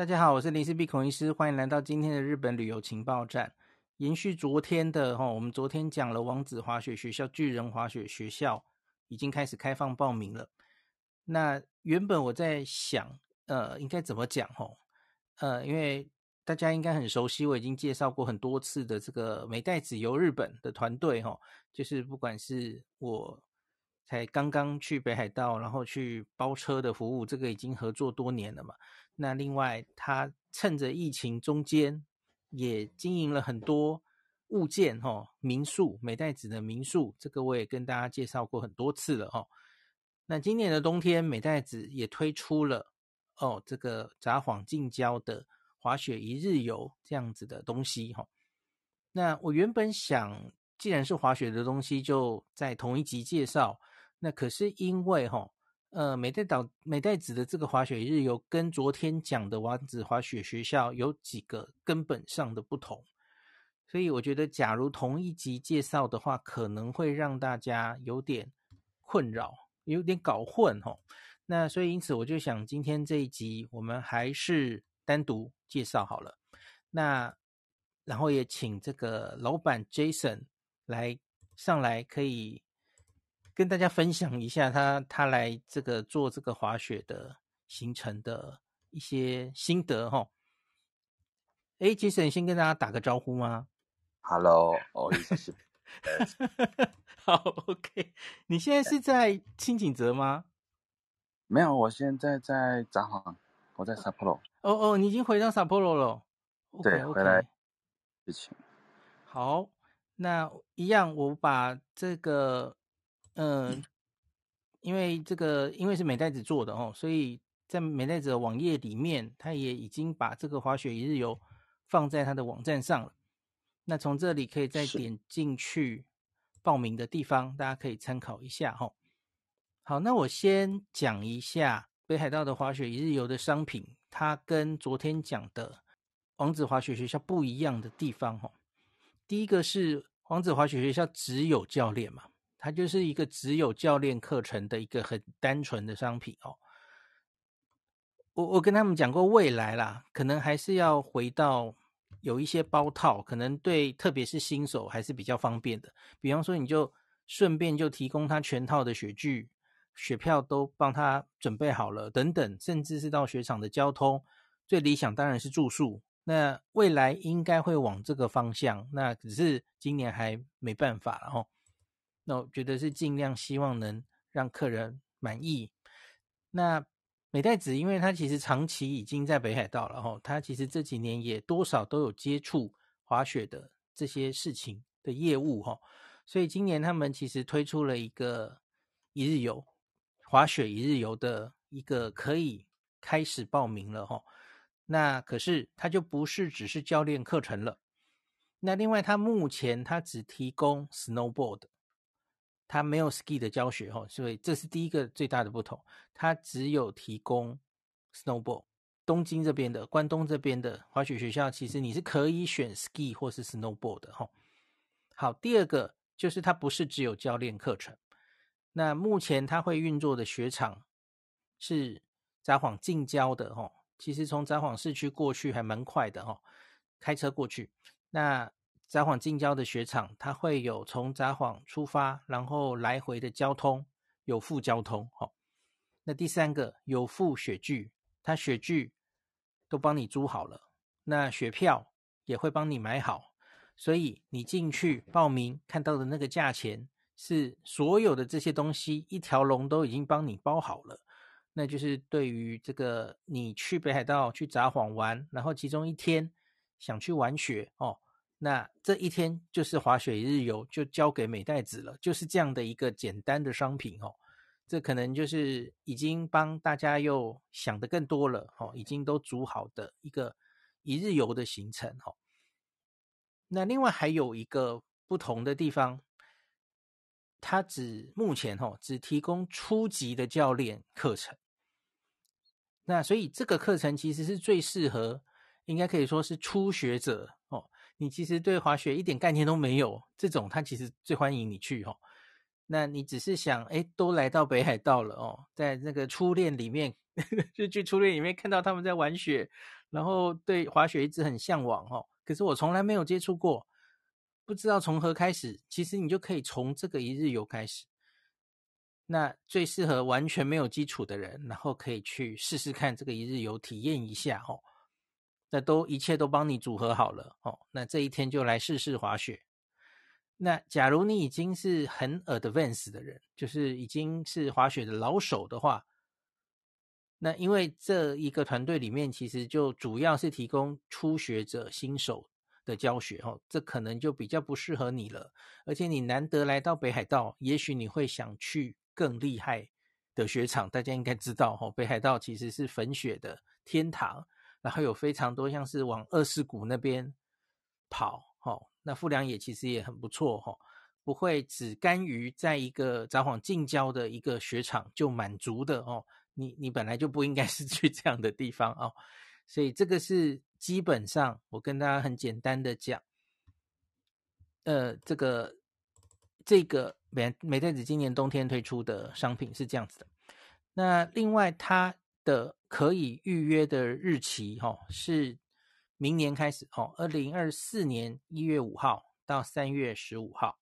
大家好，我是林氏璧孔医师，欢迎来到今天的日本旅游情报站。延续昨天的哈，我们昨天讲了王子滑雪学校巨人滑雪学校已经开始开放报名了。那原本我在想，呃，应该怎么讲哈？呃，因为大家应该很熟悉，我已经介绍过很多次的这个美代子游日本的团队哈，就是不管是我才刚刚去北海道，然后去包车的服务，这个已经合作多年了嘛。那另外，他趁着疫情中间，也经营了很多物件哈，民宿美代子的民宿，这个我也跟大家介绍过很多次了哈。那今年的冬天，美代子也推出了哦，这个札幌近郊的滑雪一日游这样子的东西哈。那我原本想，既然是滑雪的东西，就在同一集介绍。那可是因为哈。呃，美代岛美代子的这个滑雪日游跟昨天讲的王子滑雪学校有几个根本上的不同，所以我觉得，假如同一集介绍的话，可能会让大家有点困扰，有点搞混吼。那所以因此，我就想今天这一集我们还是单独介绍好了。那然后也请这个老板 Jason 来上来可以。跟大家分享一下他他来这个做这个滑雪的行程的一些心得哈。哎，Jason 先跟大家打个招呼吗？Hello，哦，意思是，好，OK。你现在是在轻井泽吗？没有，我现在在札幌，我在 Sapporo。哦哦，你已经回到 Sapporo 了。对，okay. 回来。事情。好，那一样，我把这个。嗯，因为这个因为是美代子做的哦，所以在美代子的网页里面，他也已经把这个滑雪一日游放在他的网站上了。那从这里可以再点进去报名的地方，大家可以参考一下哈。好，那我先讲一下北海道的滑雪一日游的商品，它跟昨天讲的王子滑雪学校不一样的地方哈。第一个是王子滑雪学校只有教练嘛。它就是一个只有教练课程的一个很单纯的商品哦。我我跟他们讲过，未来啦，可能还是要回到有一些包套，可能对特别是新手还是比较方便的。比方说，你就顺便就提供他全套的雪具、雪票都帮他准备好了，等等，甚至是到雪场的交通，最理想当然是住宿。那未来应该会往这个方向，那只是今年还没办法了哦。那我觉得是尽量希望能让客人满意。那美代子，因为他其实长期已经在北海道了哈，他其实这几年也多少都有接触滑雪的这些事情的业务哈，所以今年他们其实推出了一个一日游滑雪一日游的一个可以开始报名了哈。那可是他就不是只是教练课程了。那另外他目前他只提供 snowboard。它没有 ski 的教学哈，所以这是第一个最大的不同。它只有提供 snowboard。东京这边的、关东这边的滑雪学校，其实你是可以选 ski 或是 snowboard 的哈。好，第二个就是它不是只有教练课程。那目前它会运作的雪场是札幌近郊的哈，其实从札幌市区过去还蛮快的哈，开车过去。那札幌近郊的雪场，它会有从札幌出发，然后来回的交通有附交通。好，那第三个有附雪具，它雪具都帮你租好了，那雪票也会帮你买好，所以你进去报名看到的那个价钱，是所有的这些东西一条龙都已经帮你包好了。那就是对于这个你去北海道去札幌玩，然后其中一天想去玩雪哦。那这一天就是滑雪一日游，就交给美代子了，就是这样的一个简单的商品哦。这可能就是已经帮大家又想的更多了哦，已经都组好的一个一日游的行程哦。那另外还有一个不同的地方，它只目前哦只提供初级的教练课程。那所以这个课程其实是最适合，应该可以说是初学者。你其实对滑雪一点概念都没有，这种他其实最欢迎你去哦。那你只是想，哎，都来到北海道了哦，在那个初恋里面，就去初恋里面看到他们在玩雪，然后对滑雪一直很向往哦。可是我从来没有接触过，不知道从何开始。其实你就可以从这个一日游开始。那最适合完全没有基础的人，然后可以去试试看这个一日游，体验一下哦。那都一切都帮你组合好了哦。那这一天就来试试滑雪。那假如你已经是很 advanced 的人，就是已经是滑雪的老手的话，那因为这一个团队里面其实就主要是提供初学者、新手的教学哦，这可能就比较不适合你了。而且你难得来到北海道，也许你会想去。更厉害的雪场，大家应该知道哦，北海道其实是粉雪的天堂，然后有非常多像是往二世谷那边跑，哦，那富良野其实也很不错，哦，不会只甘于在一个札幌近郊的一个雪场就满足的哦，你你本来就不应该是去这样的地方哦，所以这个是基本上我跟大家很简单的讲，呃，这个。这个美美太子今年冬天推出的商品是这样子的。那另外，它的可以预约的日期，哈，是明年开始，哦，二零二四年一月五号到三月十五号。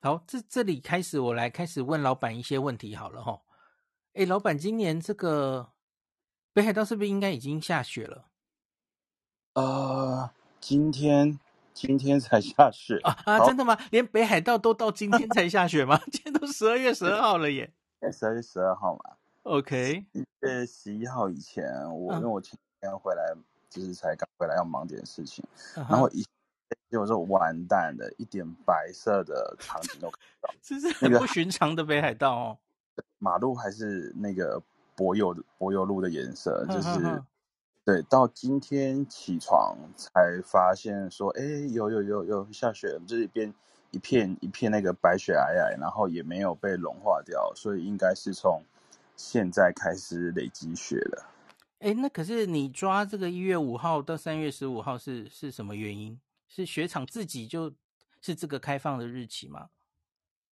好，这这里开始，我来开始问老板一些问题好了，哈。哎，老板，今年这个北海道是不是应该已经下雪了？呃，今天。今天才下雪啊啊！真的吗？连北海道都到今天才下雪吗？今天都十二月十二号了耶！十二月十二号嘛。OK。一月十一号以前，我、嗯、因为我前天回来，就是才刚回来，要忙点事情，嗯、然后一就说完蛋了，一点白色的场景都看不到，这是很不寻常的北海道哦。马路还是那个柏油柏油路的颜色，就是。对，到今天起床才发现说，哎，有有有有下雪，这边一片一片那个白雪皑皑，然后也没有被融化掉，所以应该是从现在开始累积雪了。哎，那可是你抓这个一月五号到三月十五号是是什么原因？是雪场自己就是这个开放的日期吗？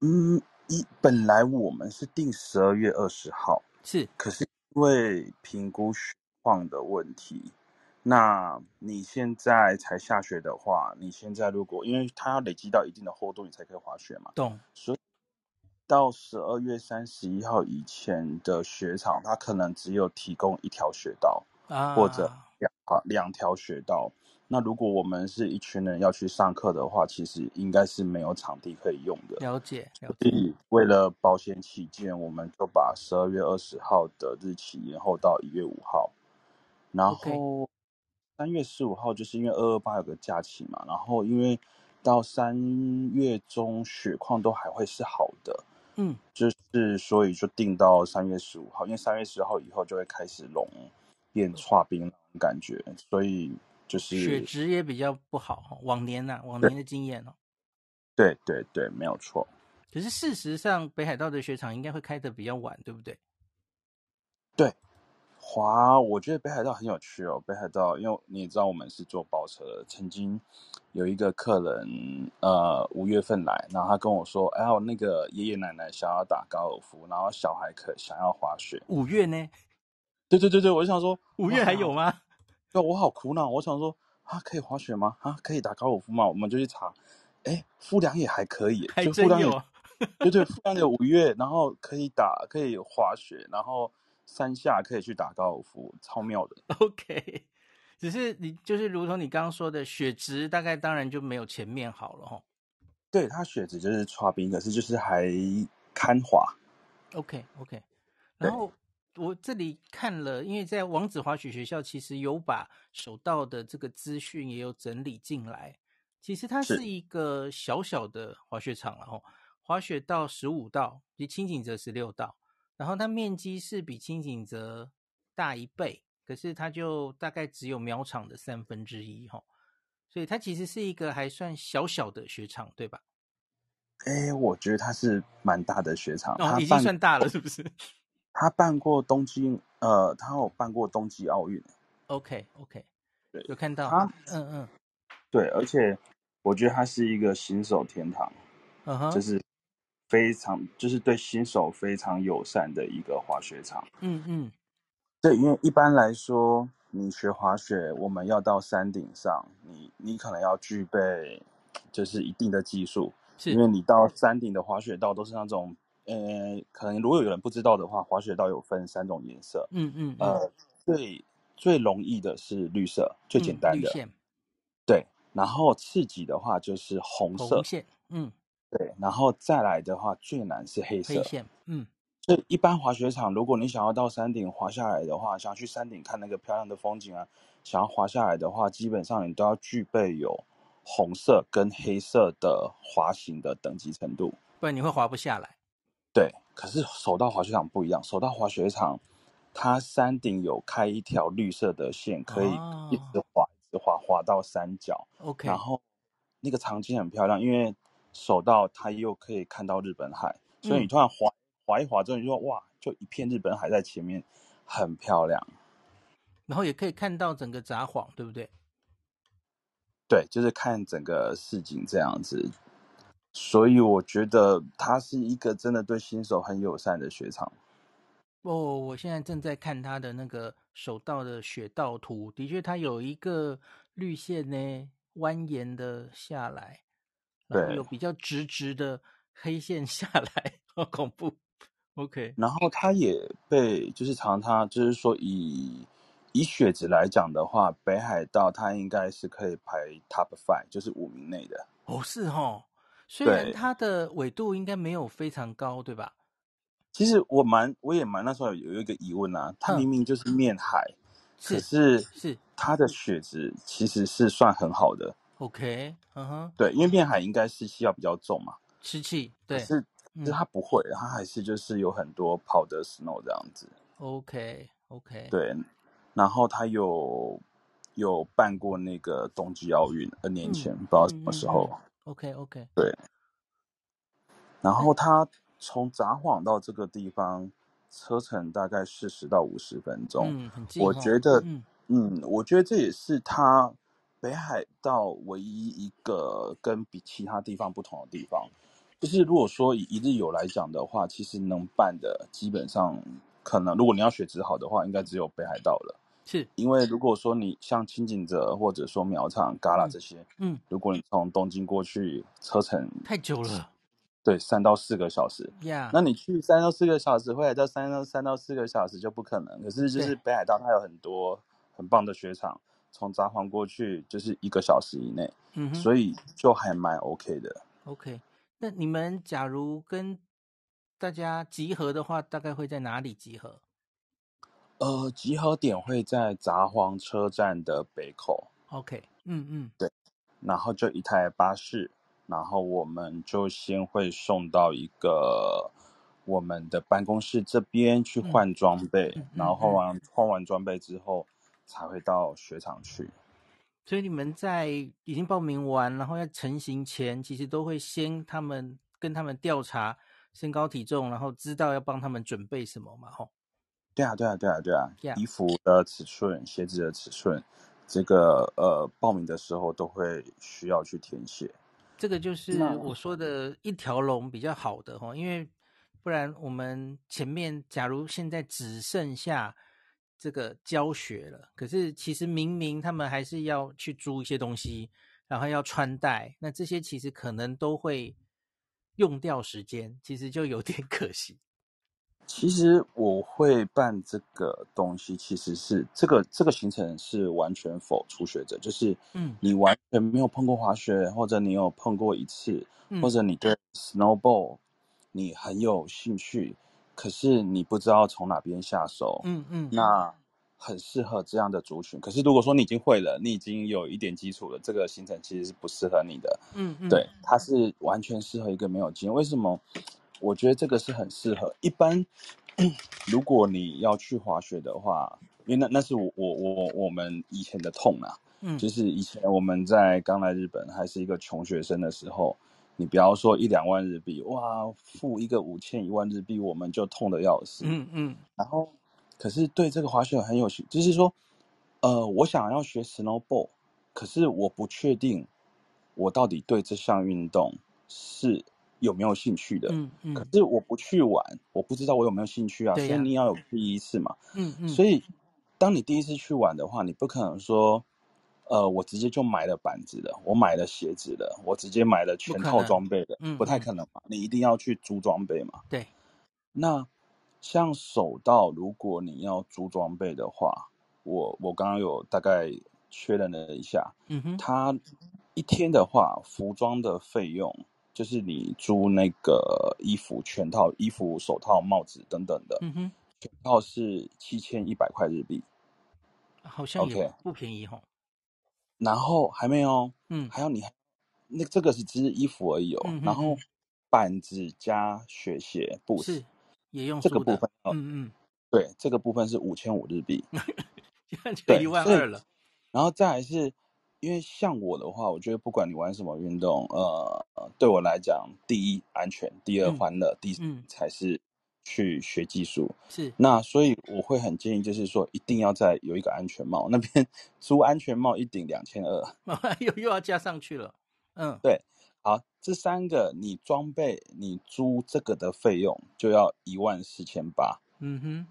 嗯，一本来我们是定十二月二十号，是，可是因为评估雪。况的问题，那你现在才下雪的话，你现在如果因为它要累积到一定的厚度，你才可以滑雪嘛。懂。所以到十二月三十一号以前的雪场，它可能只有提供一条雪道，啊、或者两啊两条雪道。那如果我们是一群人要去上课的话，其实应该是没有场地可以用的。了解，了解。所以为了保险起见，我们就把十二月二十号的日期延后到一月五号。然后三月十五号就是因为二二八有个假期嘛，然后因为到三月中雪况都还会是好的，嗯，就是所以就定到三月十五号，因为三月十号以后就会开始融变化冰那种感觉，所以就是雪质也比较不好。往年呐、啊，往年的经验哦，对对对，没有错。可是事实上，北海道的雪场应该会开的比较晚，对不对？对。滑，我觉得北海道很有趣哦。北海道，因为你也知道我们是坐包车的，曾经有一个客人，呃，五月份来，然后他跟我说，哎，我那个爷爷奶奶想要打高尔夫，然后小孩可想要滑雪。五月呢？对对对对，我就想说，五月还有吗？对，我好苦恼。我想说，啊，可以滑雪吗？啊，可以打高尔夫吗？我们就去查，哎，富良野还可以，还真有。对对，富良野五月，然后可以打，可以滑雪，然后。山下可以去打高尔夫，超妙的。OK，只是你就是如同你刚刚说的，雪质大概当然就没有前面好了哈。对，它雪质就是刷冰，可是就是还堪滑。OK OK，然后我这里看了，因为在王子滑雪学校其实有把手道的这个资讯也有整理进来。其实它是一个小小的滑雪场，然后滑雪道十五道，及轻井泽十六道。然后它面积是比轻井泽大一倍，可是它就大概只有苗场的三分之一哈，所以它其实是一个还算小小的雪场，对吧？哎，我觉得它是蛮大的雪场，哦，已经算大了，是不是？他办过东京，呃，他有办过冬季奥运。OK OK，对，有看到，他嗯嗯，对，而且我觉得它是一个新手天堂，嗯哼，就是非常就是对新手非常友善的一个滑雪场。嗯嗯，对，因为一般来说，你学滑雪，我们要到山顶上，你你可能要具备就是一定的技术，是因为你到山顶的滑雪道都是那种，呃，可能如果有人不知道的话，滑雪道有分三种颜色。嗯嗯，嗯，呃，最最容易的是绿色，最简单的。线。对，然后刺激的话就是红色。红线。嗯。对，然后再来的话，最难是黑色。黑线，嗯，所以一般滑雪场，如果你想要到山顶滑下来的话，想要去山顶看那个漂亮的风景啊，想要滑下来的话，基本上你都要具备有红色跟黑色的滑行的等级程度，不然你会滑不下来。对，可是手道滑雪场不一样，手道滑雪场它山顶有开一条绿色的线，可以一直滑，哦、一直滑，滑到山脚。OK，然后那个场景很漂亮，因为。手道，它又可以看到日本海，所以你突然滑滑一滑之后，你就说哇，就一片日本海在前面，很漂亮。然后也可以看到整个札幌，对不对？对，就是看整个市景这样子。所以我觉得它是一个真的对新手很友善的雪场。哦，我现在正在看它的那个手道的雪道图，的确它有一个绿线呢，蜿蜒的下来。然后有比较直直的黑线下来，好恐怖。OK，然后他也被就是常常就是说以以雪质来讲的话，北海道它应该是可以排 Top Five，就是五名内的。哦，是哦。虽然它的纬度应该没有非常高，对吧？其实我蛮我也蛮那时候有一个疑问啊，它明明就是面海，可是是它的雪质其实是算很好的。OK，嗯哼，对，因为面海应该湿气要比较重嘛，湿气，对，是，其实它不会，嗯，它还是就是有很多跑的 snow 这样子。OK，OK，okay, okay. 对，然后他有有办过那个冬季奥运，N 年前，嗯，不知道什么时候。OK，OK，okay, okay. 对，然后他从札幌到这个地方，车程大概四十到五十分钟，嗯，很近，我觉得，嗯，嗯，我觉得这也是他。北海道唯一一个跟比其他地方不同的地方，就是如果说以一日游来讲的话，其实能办的基本上可能，如果你要雪质好的话，应该只有北海道了。是，因为如果说你像轻井泽或者说苗场、嘎拉这些，嗯，如果你从东京过去，车程太久了，对，三到四个小时。Yeah. 那你去三到四个小时，回来到三到三到四个小时就不可能。可是就是北海道它有很多很棒的雪场。从札幌过去就是一个小时以内，嗯，所以就还蛮 OK 的。OK，那你们假如跟大家集合的话，大概会在哪里集合？呃，集合点会在札幌车站的北口。OK，嗯嗯，对，然后就一台巴士，然后我们就先会送到一个我们的办公室这边去换装备，嗯，然后换完换完装备之后。才会到雪场去，所以你们在已经报名完，然后要成型前，其实都会先他们跟他们调查身高体重，然后知道要帮他们准备什么嘛？吼，对啊，对啊，对啊，对啊，yeah. 衣服的尺寸、鞋子的尺寸，这个呃，报名的时候都会需要去填写。这个就是我说的一条龙比较好的吼，因为不然我们前面假如现在只剩下。这个教学了，可是其实明明他们还是要去租一些东西，然后要穿戴，那这些其实可能都会用掉时间，其实就有点 可惜。其实我会办这个东西，其实是这个这个行程是完全 for 初学者，就是嗯，你完全没有碰过滑雪，或者你有碰过一次，嗯、或者你对 snowboard 你很有兴趣。可是你不知道从哪边下手，嗯嗯，那很适合这样的族群。可是如果说你已经会了，你已经有一点基础了，这个行程其实是不适合你的，嗯嗯，对，它是完全适合一个没有经验。为什么？我觉得这个是很适合一般。如果你要去滑雪的话，因为那那是我我我我们以前的痛啊，嗯，就是以前我们在刚来日本还是一个穷学生的时候。你不要说一两万日币，哇，付一个五千一万日币，我们就痛得要死。嗯嗯。然后，可是对这个滑雪很有趣，就是说，呃，我想要学 snowboard，可是我不确定我到底对这项运动是有没有兴趣的。嗯嗯。可是我不去玩，我不知道我有没有兴趣啊。对。所以你要有第一次嘛。嗯嗯。所以，当你第一次去玩的话，你不可能说，呃，我直接就买了板子的，我买了鞋子的，我直接买了全套装备的，不太可能嘛。你一定要去租装备嘛。对。那像手道，如果你要租装备的话，我我刚刚有大概确认了一下，嗯哼，他一天的话，服装的费用就是你租那个衣服全套，衣服、手套、帽子等等的，嗯哼，全套是七千一百块日币，好像也不便宜哈。Okay. 然后还没有，嗯，还有你那这个是只是衣服而已哦，嗯哼哼，然后板子加雪鞋布是。也用这个部分，嗯嗯，对，这个部分是五千五日币，对，一万二了。然后再来是，因为像我的话，我觉得不管你玩什么运动，呃，对我来讲，第一安全，第二欢乐，嗯、第三才是去学技术。是，那所以我会很建议，就是说一定要在有一个安全帽，那边 租安全帽一顶两千二，又又要加上去了。嗯，对。好，这三个你装备、你租这个的费用就要一万四千八。嗯哼。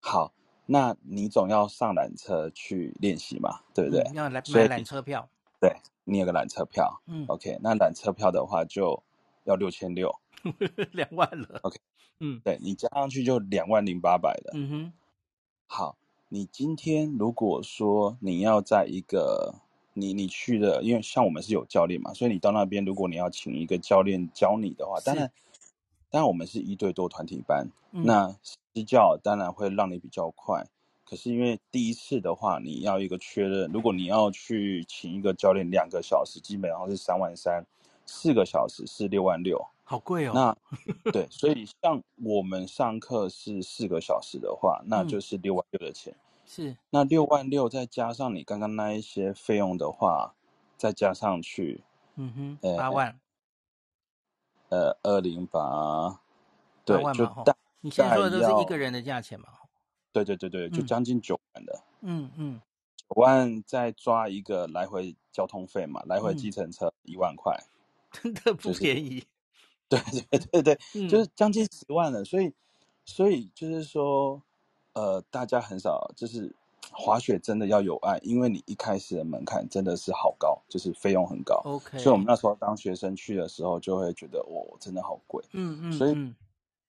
好，那你总要上缆车去练习嘛，对不对？嗯、要来买缆车票。对，你有个缆车票。嗯。OK，那缆车票的话就要六千六，两万了。OK，嗯，对你加上去就两万零八百的。嗯哼。好，你今天如果说你要在一个。你你去的，因为像我们是有教练嘛，所以你到那边，如果你要请一个教练教你的话，当然，当然我们是一对多团体班，嗯、那私教当然会让你比较快。可是因为第一次的话，你要一个确认，如果你要去请一个教练两个小时，基本上是三万三，四个小时是六万六，好贵哦。那 对，所以像我们上课是四个小时的话，那就是六万六的钱。嗯是，那六万六再加上你刚刚那一些费用的话，再加上去，嗯哼，八万，呃，二零八，对，就大，你现在说的都是一个人的价钱嘛？对对对对，就将近九万的，嗯嗯，九万再抓一个来回交通费嘛，来回计程车一万块，真的不便宜，对 对对对，就是将近十万了，所以所以就是说。呃，大家很少，就是滑雪真的要有爱，因为你一开始的门槛真的是好高，就是费用很高。OK，所以我们那时候当学生去的时候，就会觉得哦，真的好贵。嗯嗯，所以，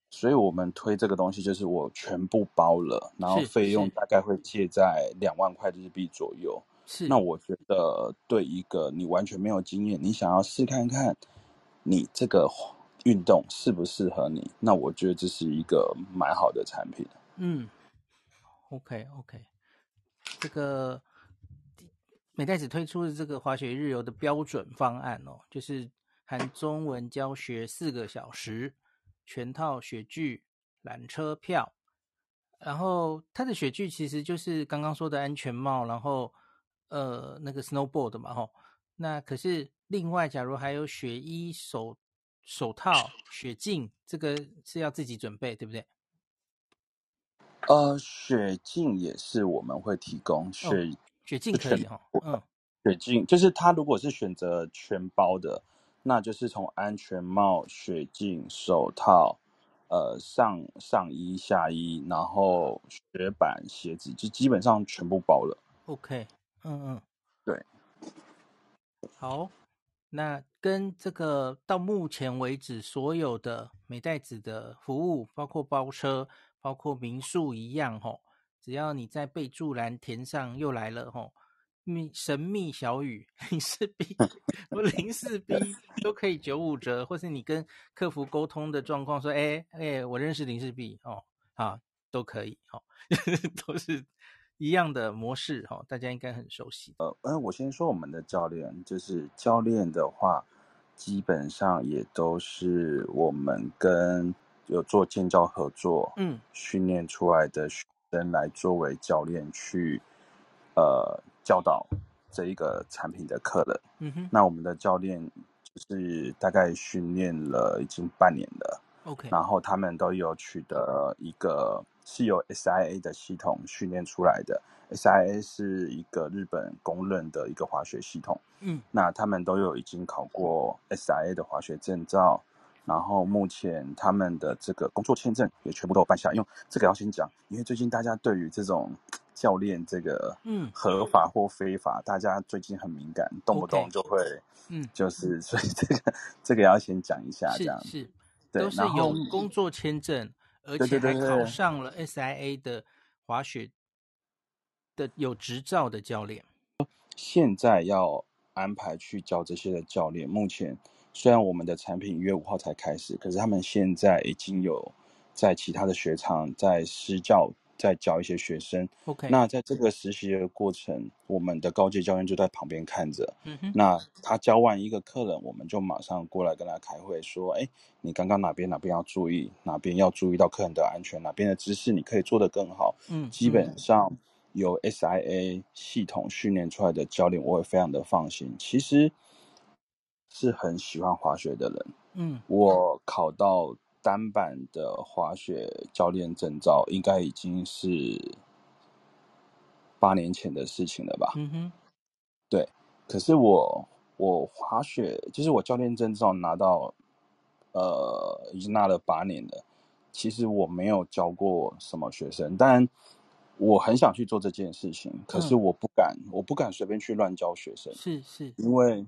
所以我们推这个东西，就是我全部包了，然后费用大概会借在两万块日币左右。是，那我觉得对一个你完全没有经验，你想要试看看，你这个运动适不适合你，那我觉得这是一个蛮好的产品。嗯。OK OK，这个美代子推出的这个滑雪日游的标准方案哦，就是含中文教学四个小时，全套雪具、缆车票，然后它的雪具其实就是刚刚说的安全帽，然后呃那个 snowboard 嘛吼，那可是另外假如还有雪衣、手手套、雪镜，这个是要自己准备，对不对？呃，雪镜也是我们会提供雪、哦、雪镜可以哈，嗯，雪镜就是他如果是选择全包的，那就是从安全帽、雪镜、手套，呃，上上衣、下衣，然后雪板、鞋子，就基本上全部包了。OK，嗯嗯，对，好，那跟这个到目前为止所有的美代子的服务，包括包车。包括民宿一样吼，只要你在备注栏填上又来了吼，秘神秘小雨零四 B 或零四 B 都可以九五折，或是你跟客服沟通的状况说，哎哎，我认识零四 B 哦，好都可以哦，都是一样的模式哈，大家应该很熟悉。呃，呃，我先说我们的教练，就是教练的话，基本上也都是我们跟。有做建教合作，嗯，训练出来的学生来作为教练去，呃，教导这一个产品的客人。嗯哼，那我们的教练就是大概训练了已经半年了，OK，然后他们都有取得一个是由 SIA 的系统训练出来的，SIA 是一个日本公认的一个滑雪系统，嗯，那他们都有已经考过 SIA 的滑雪证照。然后目前他们的这个工作签证也全部都有办下。来。因为这个要先讲，因为最近大家对于这种 教练这个嗯。合法或非法，嗯、大家最近很敏感，动不动就会嗯。就是 所以这个这个要先讲一下，这样是，是对，都是有工作签证，而且还考上了 SIA 的滑雪的有执照的教练。现在要安排去教这些的教练，目前。虽然我们的产品一月五号才开始，可是他们现在已经有在其他的雪场在施教，在教一些学生。OK，那在这个实习的过程，我们的高级教练就在旁边看着。嗯哼，那他教完一个客人，我们就马上过来跟他开会，说：“哎，你刚刚哪边哪边要注意，哪边要注意到客人的安全，哪边的姿势你可以做得更好。”嗯，基本上有 SIA 系统训练出来的教练，我也非常的放心。其实。是很喜欢滑雪的人，嗯，我考到单板的滑雪教练证照，应该已经是八年前的事情了吧？嗯哼，对。可是我我滑雪，就是我教练证照拿到，呃，已经拿了八年了。其实我没有教过什么学生，但我很想去做这件事情，可是我不敢，嗯、我不敢随便去乱教学生，是是，因为。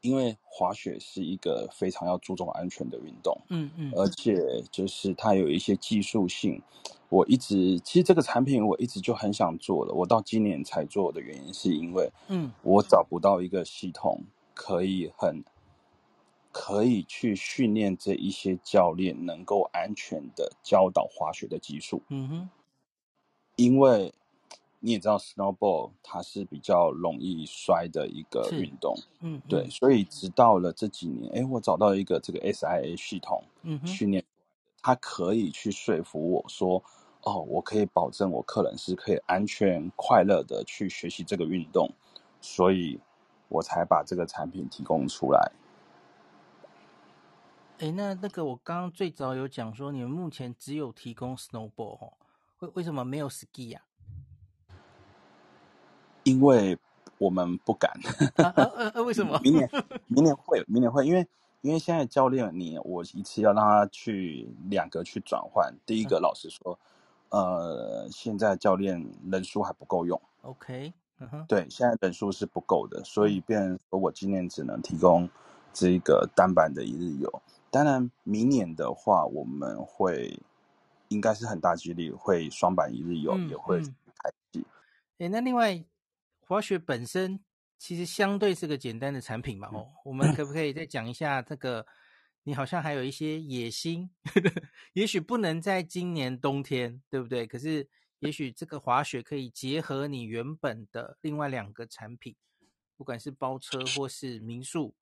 因为滑雪是一个非常要注重安全的运动，嗯嗯，而且就是它有一些技术性。我一直其实这个产品我一直就很想做的，我到今年才做的原因是因为，嗯，我找不到一个系统可以很可以去训练这一些教练能够安全的教导滑雪的技术，嗯哼，因为。你也知道，snowboard 它是比较容易摔的一个运动，嗯，对，嗯、所以直到了这几年，哎，我找到一个这个 SIA 系统，嗯，训练，它可以去说服我说，哦，我可以保证我客人是可以安全快乐的去学习这个运动，所以我才把这个产品提供出来。哎，那那个我刚刚最早有讲说，你们目前只有提供 snowboard 哦，为为什么没有 ski 呀、啊？因为我们不敢，啊啊啊、为什么？明年，明年会，明年会，因为因为现在教练你，我一次要让他去两个去转换。第一个，老实说，嗯、呃，现在教练人数还不够用。OK，对，现在人数是不够的，所以变我今年只能提供这个单板的一日游。当然，明年的话，我们会应该是很大几率会双板一日游也会开启。哎、嗯嗯，那另外。滑雪本身其实相对是个简单的产品嘛，哦，我们可不可以再讲一下这个？你好像还有一些野心，也许不能在今年冬天，对不对？可是也许这个滑雪可以结合你原本的另外两个产品，不管是包车或是民宿，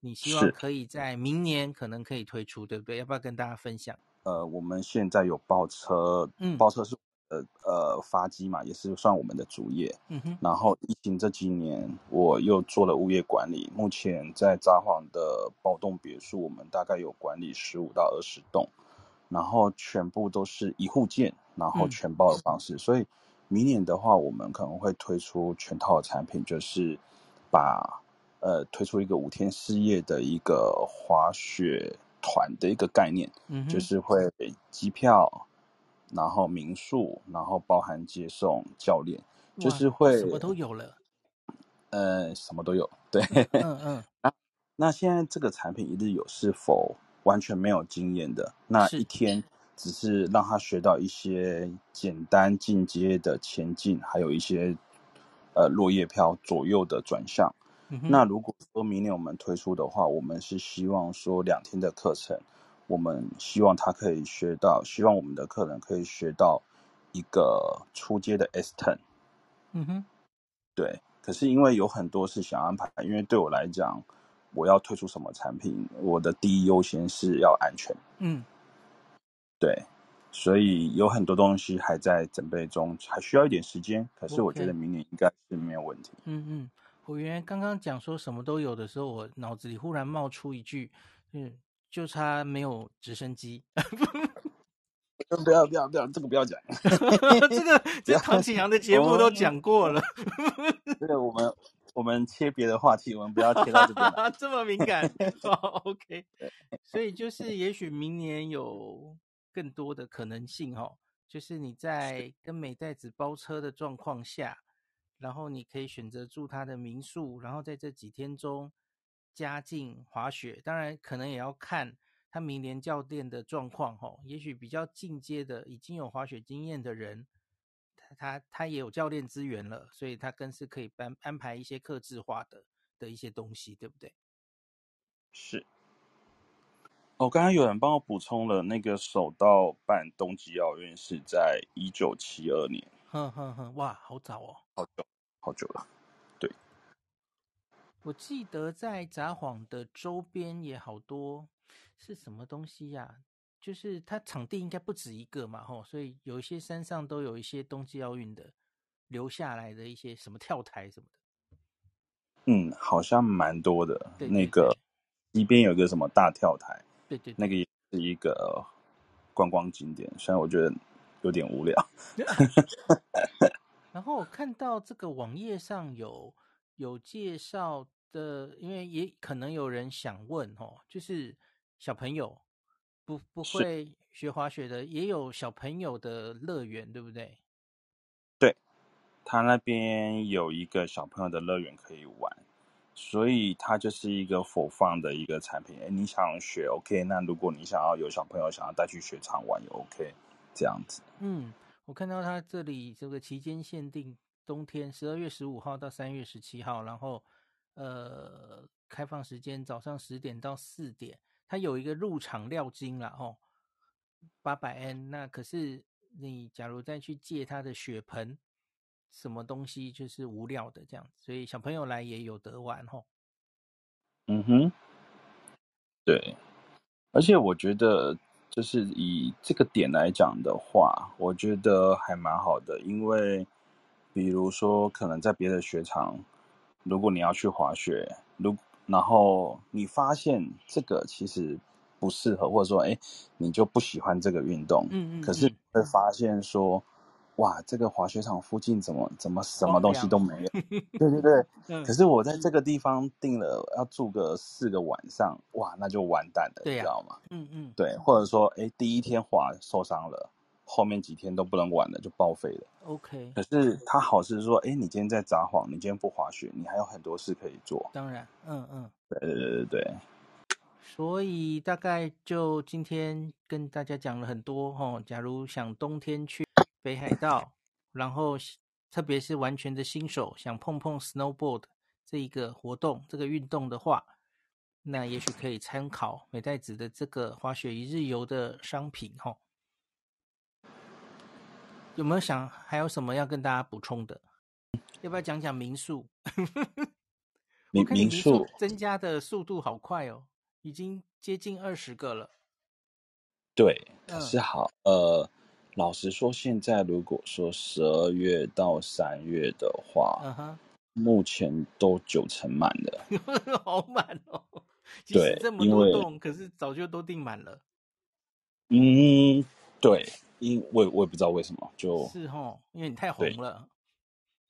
你希望可以在明年可能可以推出，对不对？要不要跟大家分享？呃，我们现在有包车，嗯，包车是。呃呃，发机嘛，也是算我们的主业。嗯哼。然后疫情这几年，我又做了物业管理。目前在札幌的包栋别墅，我们大概有管理十五到二十栋，然后全部都是一户建，然后全包的方式。嗯、所以明年的话，我们可能会推出全套的产品，就是把呃推出一个五天四夜的一个滑雪团的一个概念。嗯。就是会机票。然后民宿，然后包含接送教练，就是会什么都有了。呃，什么都有，对，嗯 嗯。那那现在这个产品一日游是否完全没有经验的？那一天只是让他学到一些简单进阶的前进，还有一些呃落叶飘左右的转向。嗯。那如果说明年我们推出的话，我们是希望说两天的课程。我们希望他可以学到，希望我们的客人可以学到一个初阶的 S ten。嗯哼，对。可是因为有很多事想安排，因为对我来讲，我要推出什么产品，我的第一优先是要安全。嗯，对。所以有很多东西还在准备中，还需要一点时间。可是我觉得明年应该是没有问题。嗯嗯，我原来刚刚讲说什么都有的时候，我脑子里忽然冒出一句，嗯。就差没有直升机，不要不要不要，这个不要讲。这个 这唐景阳的节目都讲过了。这个我们我我们切别的话题，我们不要切到这边来。这么敏感。好，OK。所以就是，也许明年有更多的可能性哦。就是你在跟美代子包车的状况下，然后你可以选择住他的民宿，然后在这几天中加进滑雪。当然，可能也要看他明年教练的状况哦。也许比较进阶的，已经有滑雪经验的人。他他也有教练资源了，所以他更是可以安安排一些克制化的的一些东西，对不对？是。哦，刚刚有人帮我补充了，那个首道办冬季奥运是在一九七二年。哼哼哼，哇，好早哦，好久，好久了。对，我记得在札幌的周边也好多，是什么东西呀、啊？就是它场地应该不止一个嘛，吼，所以有一些山上都有一些冬季奥运的留下来的一些什么跳台什么的。嗯，好像蛮多的。对对对，那个一边有一个什么大跳台，对，对对，那个也是一个观光景点，虽然我觉得有点无聊。然后我看到这个网页上有有介绍的，因为也可能有人想问，哦，就是小朋友。不不会学滑雪的也有小朋友的乐园，对不对？对，他那边有一个小朋友的乐园可以玩，所以它就是一个 for fun 的一个产品。哎，你想学 OK？那如果你想要有小朋友想要带去雪场玩也 OK，这样子。嗯，我看到他这里这个期间限定，冬天十二月十五号到三月十七号，然后呃，开放时间早上十点到四点。它有一个入场料金啦，吼，八百 N。那可是你假如再去借他的血盆，什么东西就是无料的这样子，所以小朋友来也有得玩，吼。嗯哼，对。而且我觉得，就是以这个点来讲的话，我觉得还蛮好的，因为比如说可能在别的雪场，如果你要去滑雪，如然后你发现这个其实不适合，或者说，哎，你就不喜欢这个运动。嗯嗯。可是会发现说，哇，这个滑雪场附近怎么怎么什么东西都没有？对对对。嗯。可是我在这个地方定了要住个四个晚上，哇，那就完蛋了，你知道吗？嗯嗯。对，或者说，哎，第一天滑受伤了。后面几天都不能玩了，就报废了。OK。可是它好是说，哎，你今天在札幌，你今天不滑雪，你还有很多事可以做。当然，嗯嗯。对对对对对。所以大概就今天跟大家讲了很多哦。假如想冬天去北海道，然后特别是完全的新手想碰碰 snowboard 这一个活动、这个运动的话，那也许可以参考美代子的这个滑雪一日游的商品哦。有没有想还有什么要跟大家补充的？要不要讲讲民宿？民民宿增加的速度好快哦，已经接近二十个了。对，可是好，嗯、呃，老实说，现在如果说十二月到三月的话，目前都九成满了，好满哦。对，这么多栋，可是早就都订满了。嗯，对。因我我也不知道为什么，就是哦，因为你太红了。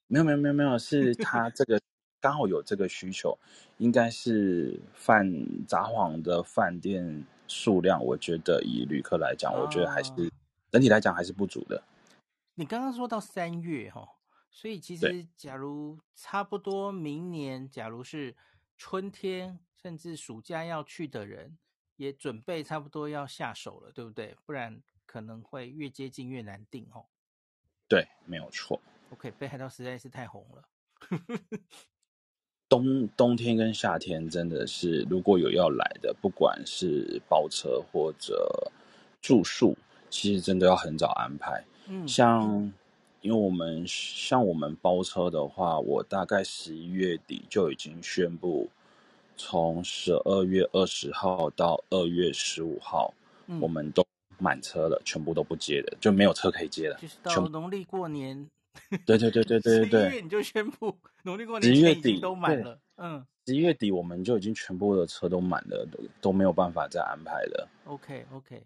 没有没有没有没有，是 他这个刚好有这个需求，应该是饭札幌的饭店数量，我觉得以旅客来讲，我觉得还是整体来讲还是不足的。你刚刚说到三月哦，所以其实假如差不多明年，假如是春天甚至暑假要去的人，也准备差不多要下手了，对不对？不然。可能会越接近越难定哦。对，没有错。OK，北海道实在是太红了。冬冬天跟夏天真的是，如果有要来的，不管是包车或者住宿，其实真的要很早安排。嗯，像因为我们像我们包车的话，我大概十一月底就已经宣布，从十二月二十号到二月十五号，嗯，我们都。满车了，全部都不接的，就没有车可以接了。就是到农历过年，对对对对对对对，十一月你就宣布农历过年，十月底都满了。嗯，十一月底我们就已经全部的车都满了，都都没有办法再安排了。OK OK，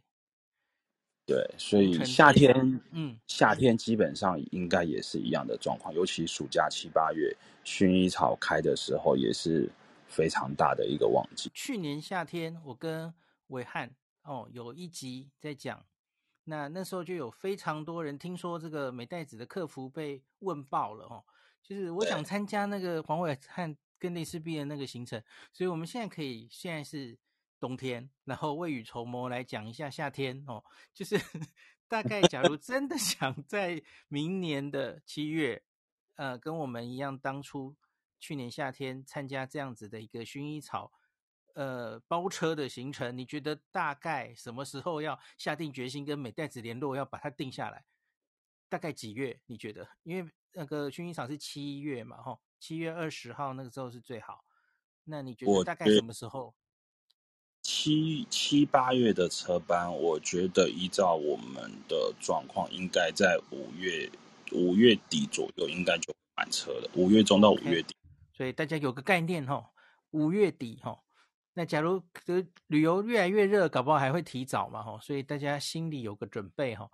对，所以夏天，嗯，夏天基本上应该也是一样的状况，尤其暑假七八月，薰衣草开的时候也是非常大的一个旺季。去年夏天，我跟暐瀚哦有一集在讲，那那时候就有非常多人听说这个美代子的客服被问爆了哦，就是我想参加那个黄伟汉跟林氏璧的那个行程，所以我们现在可以现在是。冬天，然后未雨绸缪来讲一下夏天哦，就是 大概假如真的想在明年的七月，呃，跟我们一样，当初去年夏天参加这样子的一个薰衣草呃包车的行程，你觉得大概什么时候要下定决心跟美代子联络，要把它定下来？大概几月？你觉得？因为那个薰衣草是七月嘛，吼，七月二十号那个时候是最好。那你觉得大概什么时候？七七八月的车班，我觉得依照我们的状况，应该在五月五月底左右，应该就满车了。五月中到五月底，okay. 所以大家有个概念哈，五月底哈。那假如旅游越来越热，搞不好还会提早嘛吼。所以大家心里有个准备哈。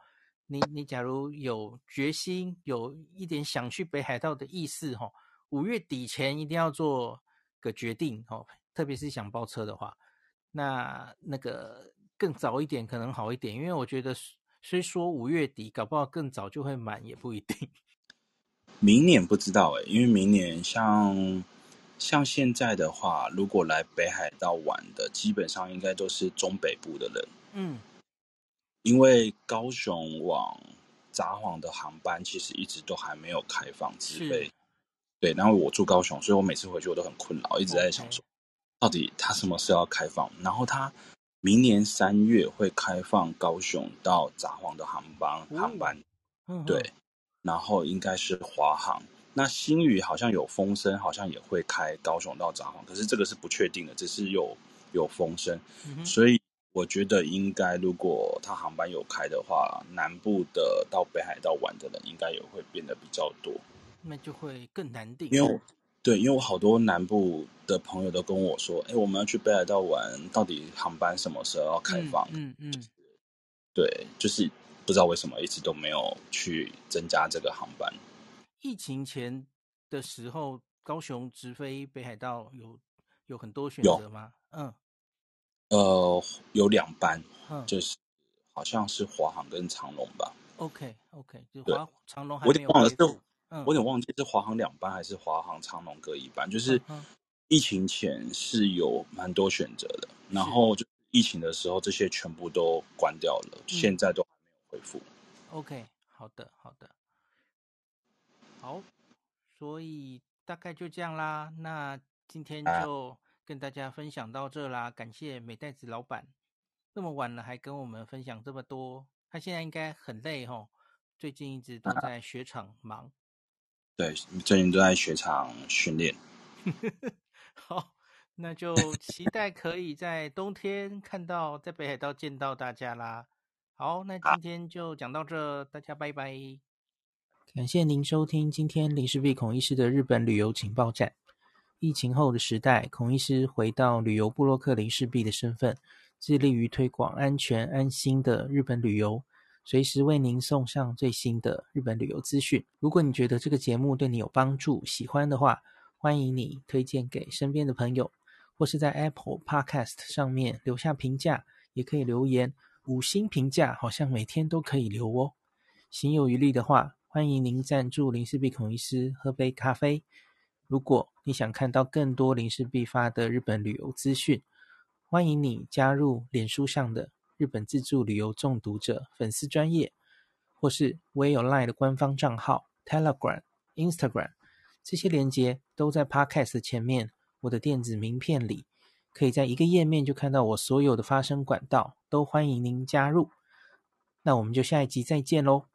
你你假如有决心，有一点想去北海道的意思吼，五月底前一定要做个决定吼，特别是想包车的话。那那个更早一点可能好一点，因为我觉得虽说五月底搞不好更早就会满，也不一定。明年不知道哎，因为明年像像现在的话，如果来北海道玩的，基本上应该都是中北部的人。嗯，因为高雄往札幌的航班其实一直都还没有开放，直飞。对，然后我住高雄，所以我每次回去我都很困扰，一直在想说。到底他什么时候要开放？然后他明年三月会开放高雄到札幌的航班，航班，对，然后应该是华航。那新宇好像有风声，好像也会开高雄到札幌，可是这个是不确定的，只是有有风声。所以我觉得应该，如果他航班有开的话，南部的到北海道玩的人应该也会变得比较多，那就会更难定。因为对，因为我好多南部的朋友都跟我说，哎，我们要去北海道玩，到底航班什么时候要开放？嗯嗯，嗯，对，就是不知道为什么一直都没有去增加这个航班。疫情前的时候，高雄直飞北海道有有很多选择吗？嗯，呃，有两班，嗯，就是好像是华航跟长龙吧。OK OK，就华长龙还没有。我有点忘了。嗯、我有点忘记是华航两班还是华航长龙各一班，就是疫情前是有蛮多选择的，然后就疫情的时候这些全部都关掉了，现在都还没有恢复。OK，好的，好的，好，所以大概就这样啦。那今天就跟大家分享到这啦，感谢美袋子老板这么晚了还跟我们分享这么多，他现在应该很累哦，最近一直都在雪场忙。对，最近都在雪场训练。好，那就期待可以在冬天看到，在北海道见到大家啦。好，那今天就讲到这，大家拜拜。感谢您收听今天林氏璧孔医师的日本旅游情报站。疫情后的时代，孔医师回到旅游部落客林氏璧的身份，致力于推广安全安心的日本旅游。随时为您送上最新的日本旅游资讯。如果你觉得这个节目对你有帮助、喜欢的话，欢迎你推荐给身边的朋友，或是在 Apple Podcast 上面留下评价，也可以留言五星评价，好像每天都可以留哦。行有余力的话，欢迎您赞助林氏璧孔医师喝杯咖啡。如果你想看到更多林氏璧发的日本旅游资讯，欢迎你加入脸书上的。日本自助旅游中毒者粉丝专业，或是我也有 LINE 的官方账号 Telegram、Instagram，这些连接都在 Podcast 前面。我的电子名片里，可以在一个页面就看到我所有的发声管道，都欢迎您加入。那我们就下一集再见喽。